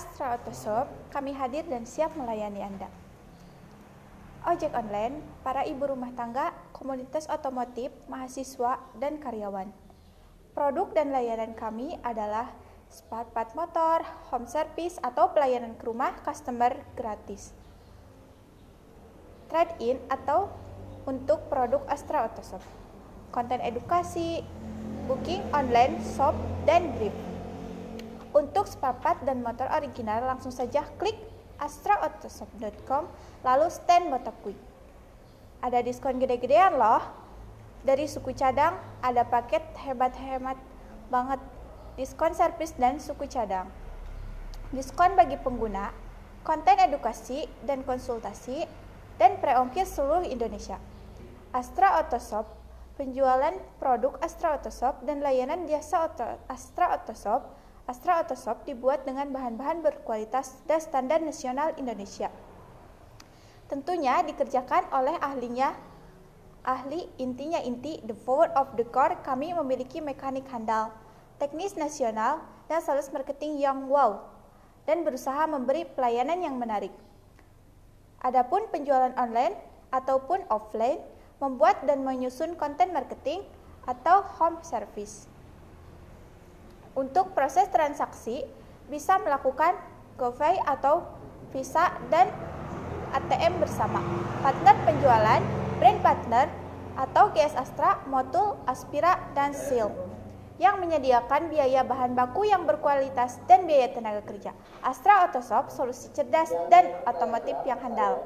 Astra Autoshop, kami hadir dan siap melayani Anda. Ojek online, para ibu rumah tangga, komunitas otomotif, mahasiswa, dan karyawan. Produk dan layanan kami adalah spare part motor, home service, atau pelayanan ke rumah customer gratis. Trade-in atau untuk produk Astra Autoshop. Konten edukasi, booking online, shop, dan grip. Untuk spare part dan motor original langsung saja klik astraautosop.com lalu stand Motoquick. Ada diskon gede-gedean loh. Dari suku cadang ada paket hebat-hebat banget diskon servis dan suku cadang. Diskon bagi pengguna, konten edukasi dan konsultasi, dan preongkir seluruh Indonesia. Astra Autoshop, penjualan produk Astra Autoshop dan layanan jasa Astra Autoshop Astra Autoshop dibuat dengan bahan-bahan berkualitas dan standar nasional Indonesia. Tentunya dikerjakan oleh ahlinya ahli intinya inti the power of the core kami memiliki mekanik handal, teknis nasional dan sales marketing yang wow dan berusaha memberi pelayanan yang menarik. Adapun penjualan online ataupun offline membuat dan menyusun konten marketing atau home service. Untuk proses transaksi, bisa melakukan GoPay atau Visa dan ATM bersama. Partner penjualan, brand partner, atau GS Astra, Motul, Aspira, dan Seal yang menyediakan biaya bahan baku yang berkualitas dan biaya tenaga kerja. Astra Autoshop, solusi cerdas dan otomotif yang handal.